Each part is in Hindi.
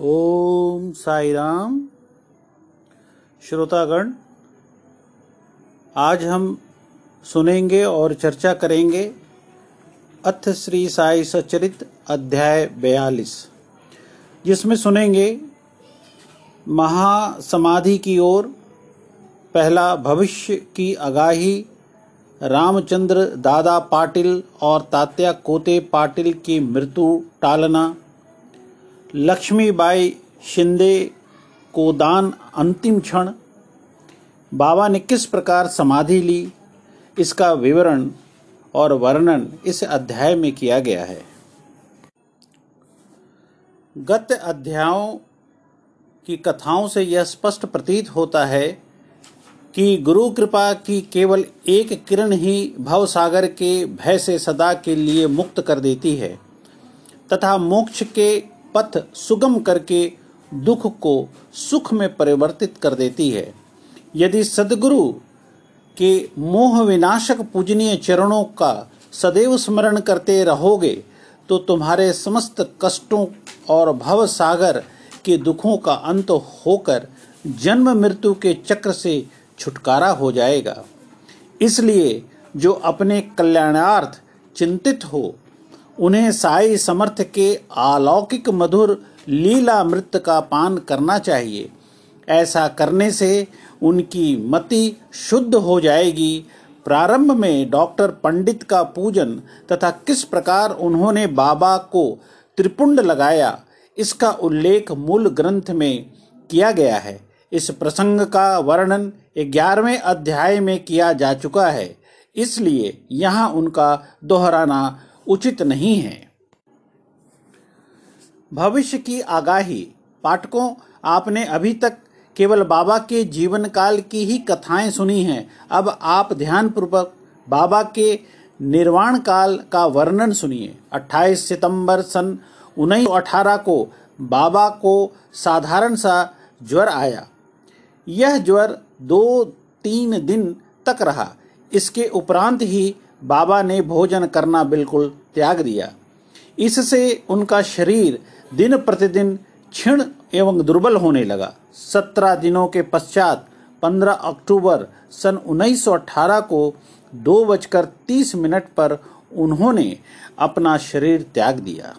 ओम साई राम श्रोतागण, आज हम सुनेंगे और चर्चा करेंगे अथ श्री साई सचरित अध्याय बयालीस, जिसमें सुनेंगे, महासमाधि की ओर पहला भविष्य की आगाही, रामचंद्र दादा पाटिल और तात्या कोते पाटिल की मृत्यु टालना लक्ष्मीबाई शिंदे को दान अंतिम क्षण। बाबा ने किस प्रकार समाधि ली, इसका विवरण और वर्णन इस अध्याय में किया गया है। गत अध्यायों की कथाओं से यह स्पष्ट प्रतीत होता है कि गुरु कृपा की केवल एक किरण ही भव सागर के भय से सदा के लिए मुक्त कर देती है, तथा मोक्ष के पथ सुगम करके दुख को सुख में परिवर्तित कर देती है। यदि सदगुरु के मोह विनाशक पूजनीय चरणों का सदैव स्मरण करते रहोगे तो तुम्हारे समस्त कष्टों और भव सागर के दुखों का अंत होकर जन्म मृत्यु के चक्र से छुटकारा हो जाएगा। इसलिए जो अपने कल्याणार्थ चिंतित हो उन्हें साई समर्थ के अलौकिक मधुर लीला मृत का पान करना चाहिए। ऐसा करने से उनकी मति शुद्ध हो जाएगी। प्रारंभ में डॉक्टर पंडित का पूजन तथा किस प्रकार उन्होंने बाबा को त्रिपुंड लगाया, इसका उल्लेख मूल ग्रंथ में किया गया है। इस प्रसंग का वर्णन ग्यारहवें अध्याय में किया जा चुका है। इसलिए यहाँ उनका दोहराना उचित नहीं है। भविष्य की आगाही। पाठकों, आपने अभी तक केवल बाबा के जीवन काल की ही कथाएँ सुनी हैं। अब आप ध्यानपूर्वक बाबा के निर्वाण काल का वर्णन सुनिए। 28 सितंबर सन उन्नीस को बाबा को साधारण सा ज्वर आया। यह ज्वर दो तीन दिन तक रहा। इसके उपरांत ही बाबा ने भोजन करना बिल्कुल त्याग दिया। इससे उनका शरीर दिन प्रतिदिन क्षीण एवं दुर्बल होने लगा। सत्रह दिनों के पश्चात पंद्रह अक्टूबर सन 1918 को दो बजकर तीस मिनट पर उन्होंने अपना शरीर त्याग दिया।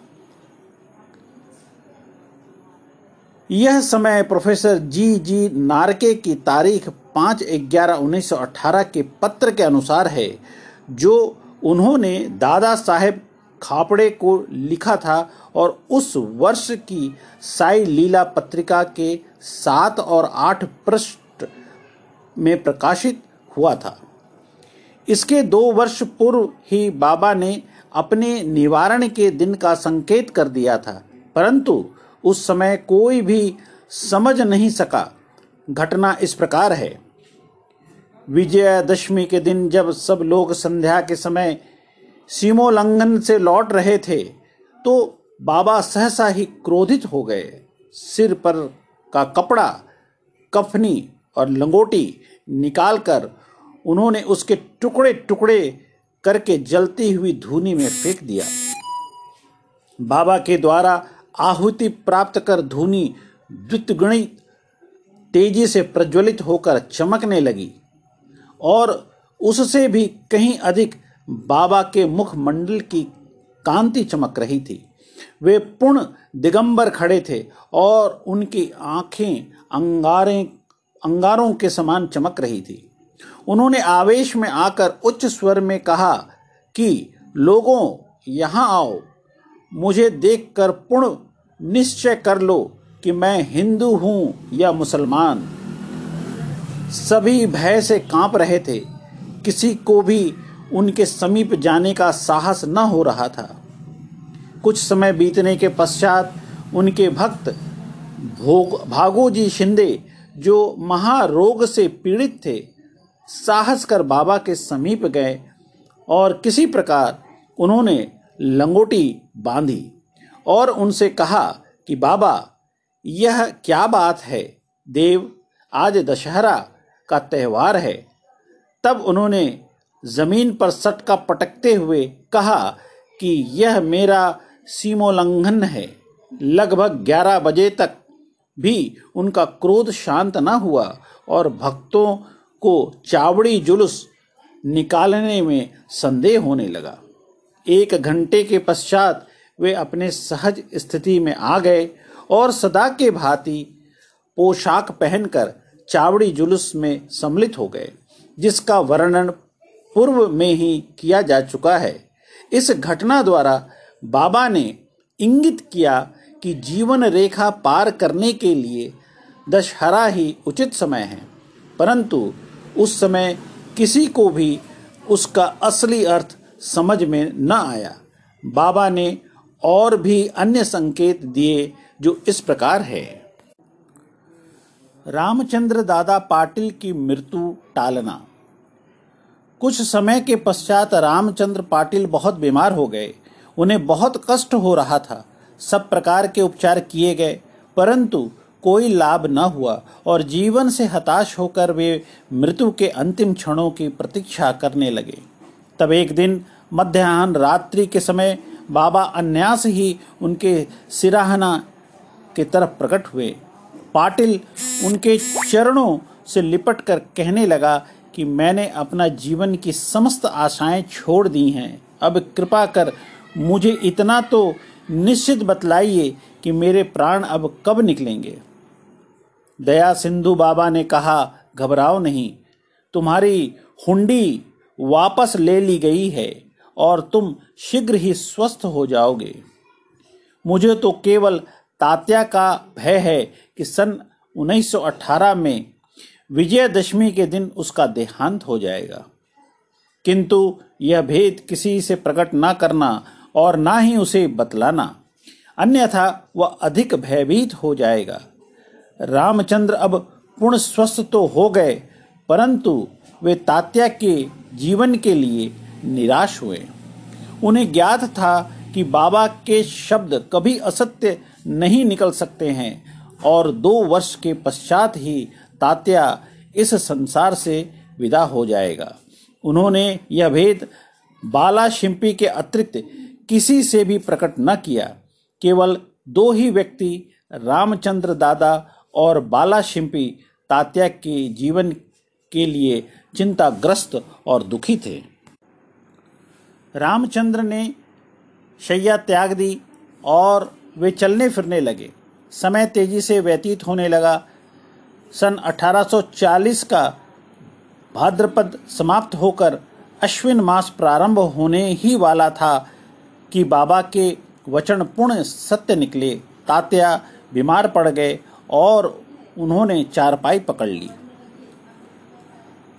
यह समय प्रोफेसर जी जी नारके की तारीख पाँच ग्यारह उन्नीस के पत्र के अनुसार है, जो उन्होंने दादा साहेब खापड़े को लिखा था और उस वर्ष की साई लीला पत्रिका के सात और आठ पृष्ठ में प्रकाशित हुआ था। इसके दो वर्ष पूर्व ही बाबा ने अपने निवारण के दिन का संकेत कर दिया था, परंतु उस समय कोई भी समझ नहीं सका। घटना इस प्रकार है। विजयादशमी के दिन जब सब लोग संध्या के समय सीमोल्लंघन से लौट रहे थे तो बाबा सहसा ही क्रोधित हो गए। सिर पर का कपड़ा, कफनी और लंगोटी निकालकर उन्होंने उसके टुकड़े टुकड़े करके जलती हुई धूनी में फेंक दिया। बाबा के द्वारा आहुति प्राप्त कर धूनी द्वितगणित तेज़ी से प्रज्वलित होकर चमकने लगी। और उससे भी कहीं अधिक बाबा के मुखमंडल की कांति चमक रही थी। वे पूर्ण दिगंबर खड़े थे और उनकी आँखें अंगारें, अंगारों के समान चमक रही थी। उन्होंने आवेश में आकर उच्च स्वर में कहा कि, लोगों, यहाँ आओ। मुझे देखकर पूर्ण निश्चय कर लो कि मैं हिंदू हूँ या मुसलमान। सभी भय से काँप रहे थे। किसी को भी उनके समीप जाने का साहस न हो रहा था। कुछ समय बीतने के पश्चात उनके भक्त, भोग, भागोजी शिंदे, जो महारोग से पीड़ित थे, साहस कर बाबा के समीप गए और किसी प्रकार उन्होंने लंगोटी बांधी और उनसे कहा कि, बाबा, यह क्या बात है? देव, आज दशहरा का त्यौहार है। तब उन्होंने ज़मीन पर सटका पटकते हुए कहा कि यह मेरा सीमोल्लंघन है। लगभग ग्यारह बजे तक भी उनका क्रोध शांत न हुआ और भक्तों को चावड़ी जुलूस निकालने में संदेह होने लगा। एक घंटे के पश्चात वे अपने सहज स्थिति में आ गए और सदा के भांति पोशाक पहनकर चावड़ी जुलूस में सम्मिलित हो गए, जिसका वर्णन पूर्व में ही किया जा चुका है। इस घटना द्वारा बाबा ने इंगित किया कि जीवन रेखा पार करने के लिए दशहरा ही उचित समय है, परंतु उस समय किसी को भी उसका असली अर्थ समझ में न आया। बाबा ने और भी अन्य संकेत दिए जो इस प्रकार है। रामचंद्र दादा पाटिल की मृत्यु टालना। कुछ समय के पश्चात रामचंद्र पाटिल बहुत बीमार हो गए। उन्हें बहुत कष्ट हो रहा था। सब प्रकार के उपचार किए गए, परंतु कोई लाभ न हुआ और जीवन से हताश होकर वे मृत्यु के अंतिम क्षणों की प्रतीक्षा करने लगे। तब एक दिन, मध्याह्न रात्रि के समय, बाबा अन्यास ही उनके सिराहना की तरफ़ प्रकट हुए। पाटिल उनके चरणों से लिपट कर कहने लगा कि मैंने अपना जीवन की समस्त आशाएँ छोड़ दी हैं। अब कृपा कर मुझे इतना तो निश्चित बतलाइए कि मेरे प्राण अब कब निकलेंगे। दया सिंधु बाबा ने कहा, घबराओ नहीं, तुम्हारी हुंडी वापस ले ली गई है और तुम शीघ्र ही स्वस्थ हो जाओगे। मुझे तो केवल तात्या का भय है कि सन 1918 में विजयदशमी के दिन उसका देहांत हो जाएगा। किंतु यह भेद किसी से प्रकट न करना और ना ही उसे बतलाना। अन्यथा वह अधिक भयभीत हो जाएगा। रामचंद्र अब पूर्ण स्वस्थ तो हो गए, परंतु वे तात्या के जीवन के लिए निराश हुए। उन्हें ज्ञात था कि बाबा के शब्द कभी असत्य नहीं निकल सकते हैं, और दो वर्ष के पश्चात ही तात्या इस संसार से विदा हो जाएगा। उन्होंने यह भेद बाला शिंपी के अतिरिक्त किसी से भी प्रकट न किया। केवल दो ही व्यक्ति, रामचंद्र दादा और बाला शिंपी, तात्या के जीवन के लिए चिंताग्रस्त और दुखी थे। रामचंद्र ने शैया त्याग दी और वे चलने फिरने लगे। समय तेज़ी से व्यतीत होने लगा। सन 1840 का भाद्रपद समाप्त होकर अश्विन मास प्रारंभ होने ही वाला था कि बाबा के वचन पूर्ण सत्य निकले। तात्या बीमार पड़ गए और उन्होंने चारपाई पकड़ ली।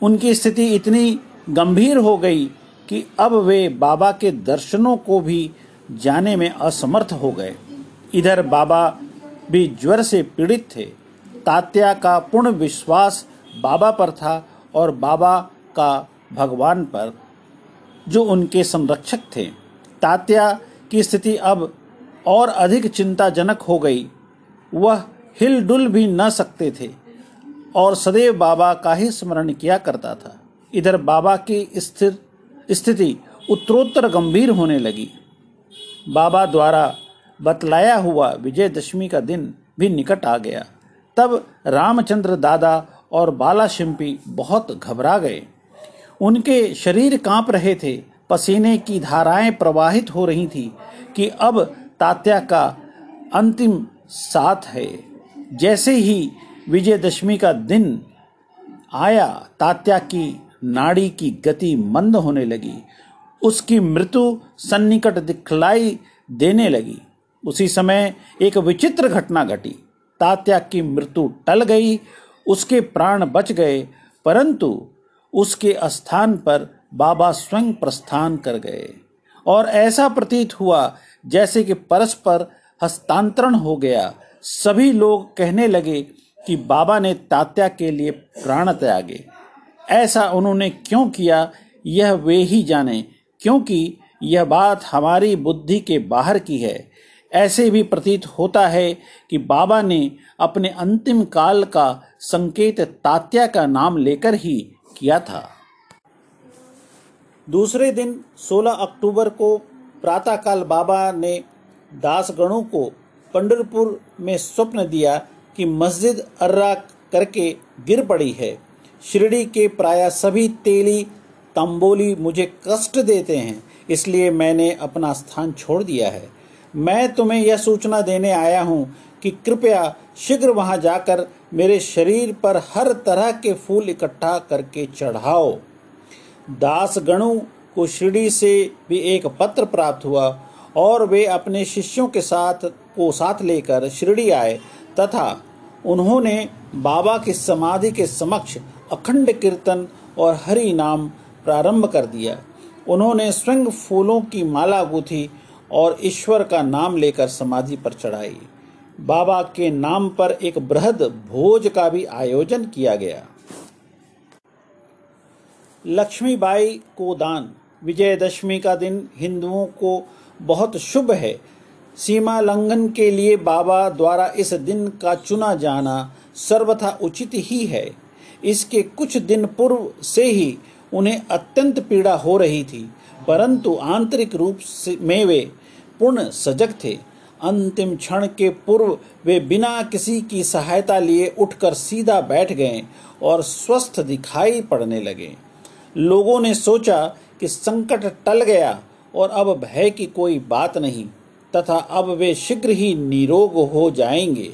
उनकी स्थिति इतनी गंभीर हो गई कि अब वे बाबा के दर्शनों को भी जाने में असमर्थ हो गए। इधर बाबा भी ज्वर से पीड़ित थे। तात्या का पूर्ण विश्वास बाबा पर था और बाबा का भगवान पर, जो उनके संरक्षक थे। तात्या की स्थिति अब और अधिक चिंताजनक हो गई। वह हिलडुल भी न सकते थे और सदैव बाबा का ही स्मरण किया करता था। इधर बाबा की स्थिर स्थिति उत्तरोत्तर गंभीर होने लगी। बाबा द्वारा बतलाया हुआ विजयदशमी का दिन भी निकट आ गया। तब रामचंद्र दादा और बाला शिंपी बहुत घबरा गए। उनके शरीर काँप रहे थे। पसीने की धाराएँ प्रवाहित हो रही थी कि अब तात्या का अंतिम साथ है। जैसे ही विजयदशमी का दिन आया, तात्या की नाड़ी की गति मंद होने लगी। उसकी मृत्यु सन्निकट दिखलाई देने लगी। उसी समय एक विचित्र घटना घटी। तात्या की मृत्यु टल गई, उसके प्राण बच गए, परंतु उसके स्थान पर बाबा स्वयं प्रस्थान कर गए। और ऐसा प्रतीत हुआ जैसे कि परस्पर हस्तांतरण हो गया। सभी लोग कहने लगे कि बाबा ने तात्या के लिए प्राण त्यागे। ऐसा उन्होंने क्यों किया, यह वे ही जाने। क्योंकि यह बात हमारी बुद्धि के बाहर की है। ऐसे भी प्रतीत होता है कि बाबा ने अपने अंतिम काल का संकेत तात्या का नाम लेकर ही किया था। दूसरे दिन 16 अक्टूबर को प्रातःकाल बाबा ने दासगणों को पंडरपुर में स्वप्न दिया कि मस्जिद अर्रा करके गिर पड़ी है। शिरडी के प्राय सभी तेली तंबोली मुझे कष्ट देते हैं, इसलिए मैंने अपना स्थान छोड़ दिया है। मैं तुम्हें यह सूचना देने आया हूँ कि कृपया शीघ्र वहाँ जाकर मेरे शरीर पर हर तरह के फूल इकट्ठा करके चढ़ाओ। दास गणु को शिरडी से भी एक पत्र प्राप्त हुआ और वे अपने शिष्यों के साथ, को साथ लेकर शिरडी आए तथा उन्होंने बाबा की समाधि के समक्ष अखंड कीर्तन और हरि नाम प्रारंभ कर दिया। उन्होंने स्वयं फूलों की माला गूथी और ईश्वर का नाम लेकर समाधि पर चढ़ाई। बाबा के नाम पर एक बृहद भोज का भी आयोजन किया गया। लक्ष्मीबाई को दान। विजयदशमी का दिन हिंदुओं को बहुत शुभ है। सीमा लंघन के लिए बाबा द्वारा इस दिन का चुना जाना सर्वथा उचित ही है। इसके कुछ दिन पूर्व से ही उन्हें अत्यंत पीड़ा हो रही थी, परंतु आंतरिक रूप से में वे पूर्ण सजग थे। अंतिम क्षण के पूर्व वे बिना किसी की सहायता लिए उठकर सीधा बैठ गए और स्वस्थ दिखाई पड़ने लगे। लोगों ने सोचा कि संकट टल गया और अब भय की कोई बात नहीं, तथा अब वे शीघ्र ही निरोग हो जाएँगे।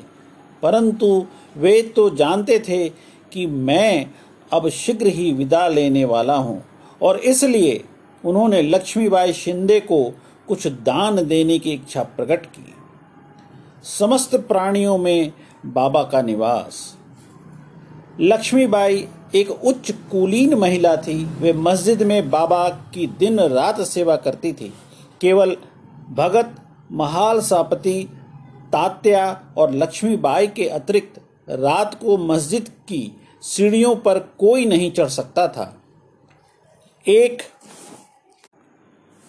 परंतु वे तो जानते थे कि मैं अब शीघ्र ही विदा लेने वाला हूँ। और इसलिए उन्होंने लक्ष्मीबाई शिंदे को कुछ दान देने की इच्छा प्रकट की। समस्त प्राणियों में बाबा का निवास। लक्ष्मीबाई एक उच्च कुलीन महिला थी। वे मस्जिद में बाबा की दिन रात सेवा करती थी। केवल भगत, महाल सापति तात्या और लक्ष्मीबाई के अतिरिक्त रात को मस्जिद की सीढ़ियों पर कोई नहीं चढ़ सकता था। एक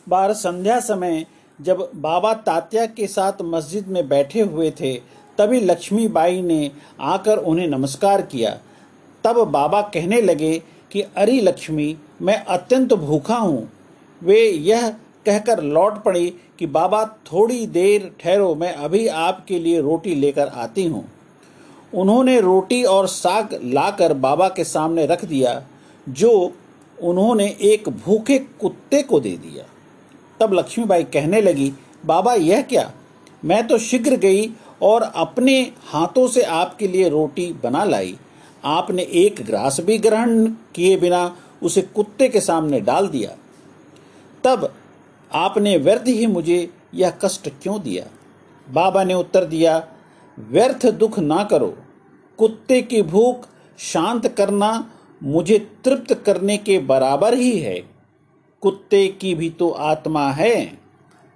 बार संध्या समय जब बाबा तात्या के साथ मस्जिद में बैठे हुए थे, तभी लक्ष्मीबाई ने आकर उन्हें नमस्कार किया। तब बाबा कहने लगे कि, अरे लक्ष्मी, मैं अत्यंत भूखा हूँ। वे यह कहकर लौट पड़ी कि, बाबा, थोड़ी देर ठहरो, मैं अभी आपके लिए रोटी लेकर आती हूँ। उन्होंने रोटी और साग लाकर बाबा के सामने रख दिया, जो उन्होंने एक भूखे कुत्ते को दे दिया। तब लक्ष्मीबाई कहने लगी, बाबा, यह क्या? मैं तो शीघ्र गई और अपने हाथों से आपके लिए रोटी बना लाई। आपने एक ग्रास भी ग्रहण किए बिना उसे कुत्ते के सामने डाल दिया। तब आपने व्यर्थ ही मुझे यह कष्ट क्यों दिया? बाबा ने उत्तर दिया व्यर्थ दुख ना करो। कुत्ते की भूख शांत करना मुझे तृप्त करने के बराबर ही है। कुत्ते की भी तो आत्मा है।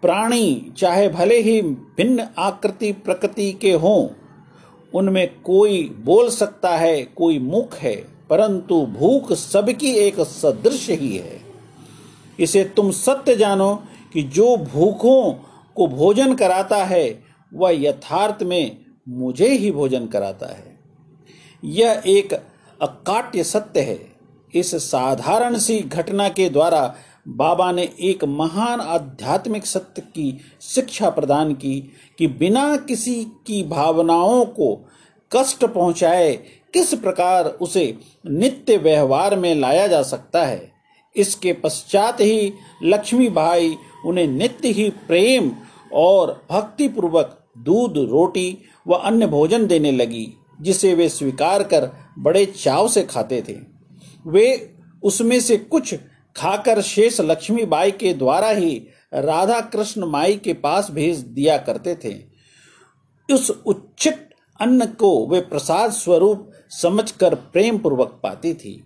प्राणी चाहे भले ही भिन्न आकृति प्रकृति के हों, उनमें कोई बोल सकता है, कोई मुख है, परंतु भूख सबकी एक सदृश ही है। इसे तुम सत्य जानो कि जो भूखों को भोजन कराता है, वह यथार्थ में मुझे ही भोजन कराता है। यह एक अकाट्य सत्य है। इस साधारण सी घटना के द्वारा बाबा ने एक महान आध्यात्मिक सत्य की शिक्षा प्रदान की कि बिना किसी की भावनाओं को कष्ट पहुँचाए किस प्रकार उसे नित्य व्यवहार में लाया जा सकता है। इसके पश्चात ही लक्ष्मी भाई उन्हें नित्य ही प्रेम और भक्ति पूर्वक दूध रोटी व अन्य भोजन देने लगी, जिसे वे स्वीकार कर बड़े चाव से खाते थे। वे उसमें से कुछ खाकर शेष लक्ष्मी बाई के द्वारा ही राधा कृष्ण माई के पास भेज दिया करते थे। उस उच्चित अन्न को वे प्रसाद स्वरूप समझकर प्रेम पूर्वक पाती थी।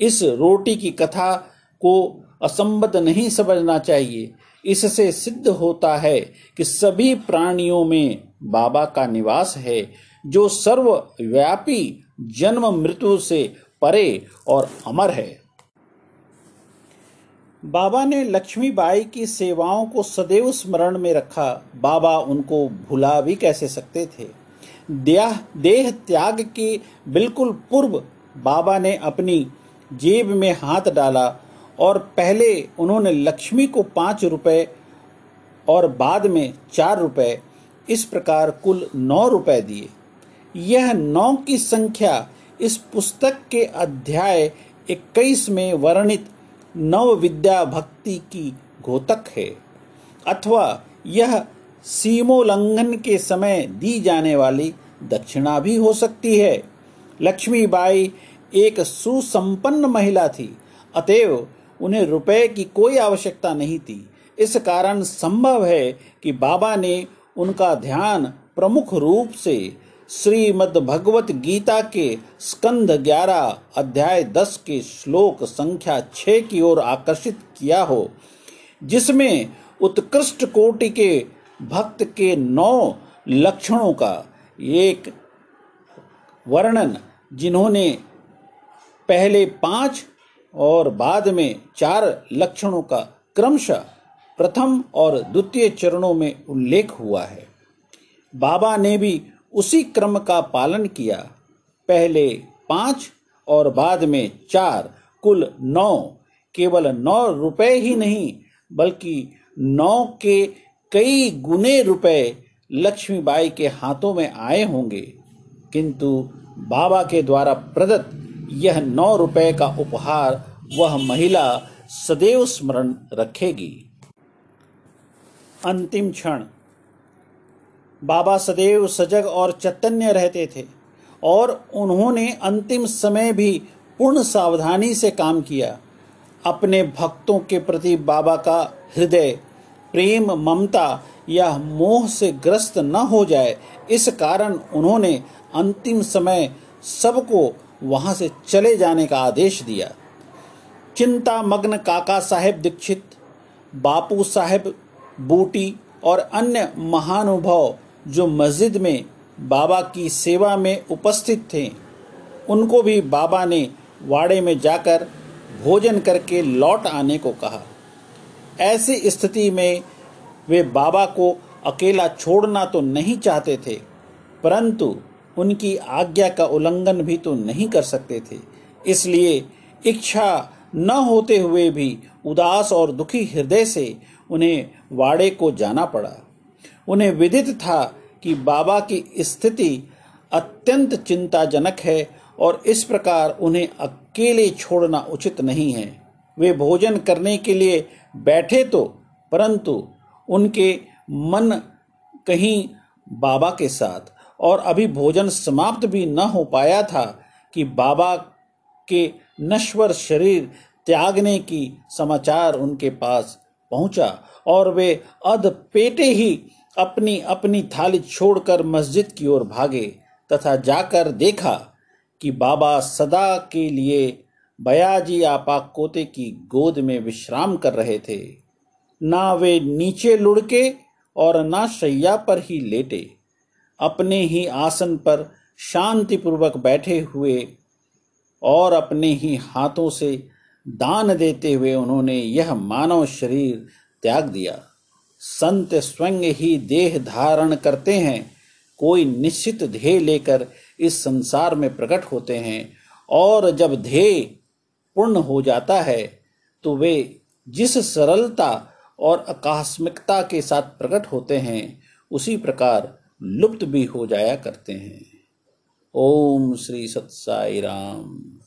इस रोटी की कथा को असंबद्ध नहीं समझना चाहिए। इससे सिद्ध होता है कि सभी प्राणियों में बाबा का निवास है, जो सर्वव्यापी जन्म मृत्यु से परे और अमर है। बाबा ने लक्ष्मीबाई की सेवाओं को सदैव स्मरण में रखा। बाबा उनको भुला भी कैसे सकते थे? देह देह त्याग के बिल्कुल पूर्व बाबा ने अपनी जेब में हाथ डाला और पहले उन्होंने लक्ष्मी को पाँच रुपए और बाद में चार रुपए, इस प्रकार कुल नौ रुपए दिए। यह नौ की संख्या इस पुस्तक के अध्याय 21 में वर्णित नव विद्या भक्ति की घोतक है, अथवा यह सीमोल्लंघन के समय दी जाने वाली दक्षिणा भी हो सकती है। लक्ष्मीबाई एक सुसंपन्न महिला थी, अतएव उन्हें रुपए की कोई आवश्यकता नहीं थी। इस कारण संभव है कि बाबा ने उनका ध्यान प्रमुख रूप से श्रीमद् भगवत गीता के स्कंद ग्यारह अध्याय दस के श्लोक संख्या छह की ओर आकर्षित किया हो, जिसमें उत्कृष्ट कोटि के भक्त के नौ लक्षणों का एक वर्णन, जिन्होंने पहले पाँच और बाद में चार लक्षणों का क्रमशः प्रथम और द्वितीय चरणों में उल्लेख हुआ है। बाबा ने भी उसी क्रम का पालन किया। पहले पाँच और बाद में चार, कुल नौ, केवल नौ रुपए ही नहीं, बल्कि नौ के कई गुने रुपए लक्ष्मीबाई के हाथों में आए होंगे। किंतु बाबा के द्वारा प्रदत्त यह नौ रुपए का उपहार वह महिला सदैव स्मरण रखेगी। अंतिम क्षण। बाबा सदैव सजग और चैतन्य रहते थे और उन्होंने अंतिम समय भी पूर्ण सावधानी से काम किया। अपने भक्तों के प्रति बाबा का हृदय, प्रेम, ममता या मोह से ग्रस्त न हो जाए, इस कारण उन्होंने अंतिम समय सबको वहाँ से चले जाने का आदेश दिया। चिंता मग्न काका साहेब दीक्षित, बापू साहेब बूटी और अन्य महानुभाव जो मस्जिद में बाबा की सेवा में उपस्थित थे, उनको भी बाबा ने वाड़े में जाकर भोजन करके लौट आने को कहा। ऐसी स्थिति में वे बाबा को अकेला छोड़ना तो नहीं चाहते थे, परंतु उनकी आज्ञा का उल्लंघन भी तो नहीं कर सकते थे। इसलिए इच्छा न होते हुए भी उदास और दुखी हृदय से उन्हें वाड़े को जाना पड़ा। उन्हें विदित था कि बाबा की स्थिति अत्यंत चिंताजनक है और इस प्रकार उन्हें अकेले छोड़ना उचित नहीं है। वे भोजन करने के लिए बैठे तो परंतु उनके मन कहीं बाबा के साथ और अभी भोजन समाप्त भी न हो पाया था कि बाबा के नश्वर शरीर त्यागने की समाचार उनके पास पहुँचा और वे अध पेटे ही अपनी अपनी थाली छोड़कर मस्जिद की ओर भागे तथा जाकर देखा कि बाबा सदा के लिए बयाजी आपा कोते की गोद में विश्राम कर रहे थे। ना वे नीचे लुढ़के और ना शैया पर ही लेटे। अपने ही आसन पर शांतिपूर्वक बैठे हुए और अपने ही हाथों से दान देते हुए उन्होंने यह मानव शरीर त्याग दिया। संत स्वयं ही देह धारण करते हैं। कोई निश्चित ध्येय लेकर इस संसार में प्रकट होते हैं और जब ध्येय पूर्ण हो जाता है तो वे जिस सरलता और आकस्मिकता के साथ प्रकट होते हैं, उसी प्रकार लुप्त भी हो जाया करते हैं। ओम श्री सत्साई राम।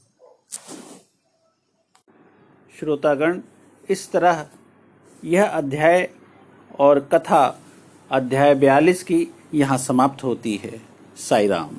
श्रोतागण, इस तरह यह अध्याय और कथा अध्याय बयालीस की यहाँ समाप्त होती है। साई राम।